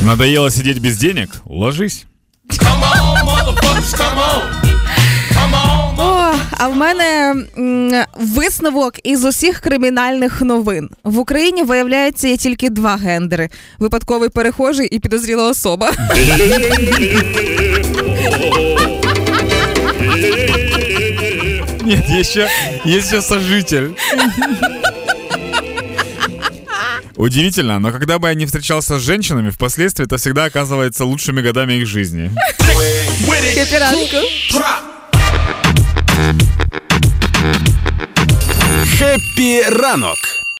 Надоело сидеть без денег? Ложись. О, а в мене м, висновок із усіх кримінальних новин. В Україні виявляється є тільки два гендери: випадковий перехожий і підозріла особа. Нет, есть еще, есть еще сожитель. Удивительно, но когда бы я не встречался с женщинами, впоследствии это всегда оказывается лучшими годами их жизни. Хеппі ранок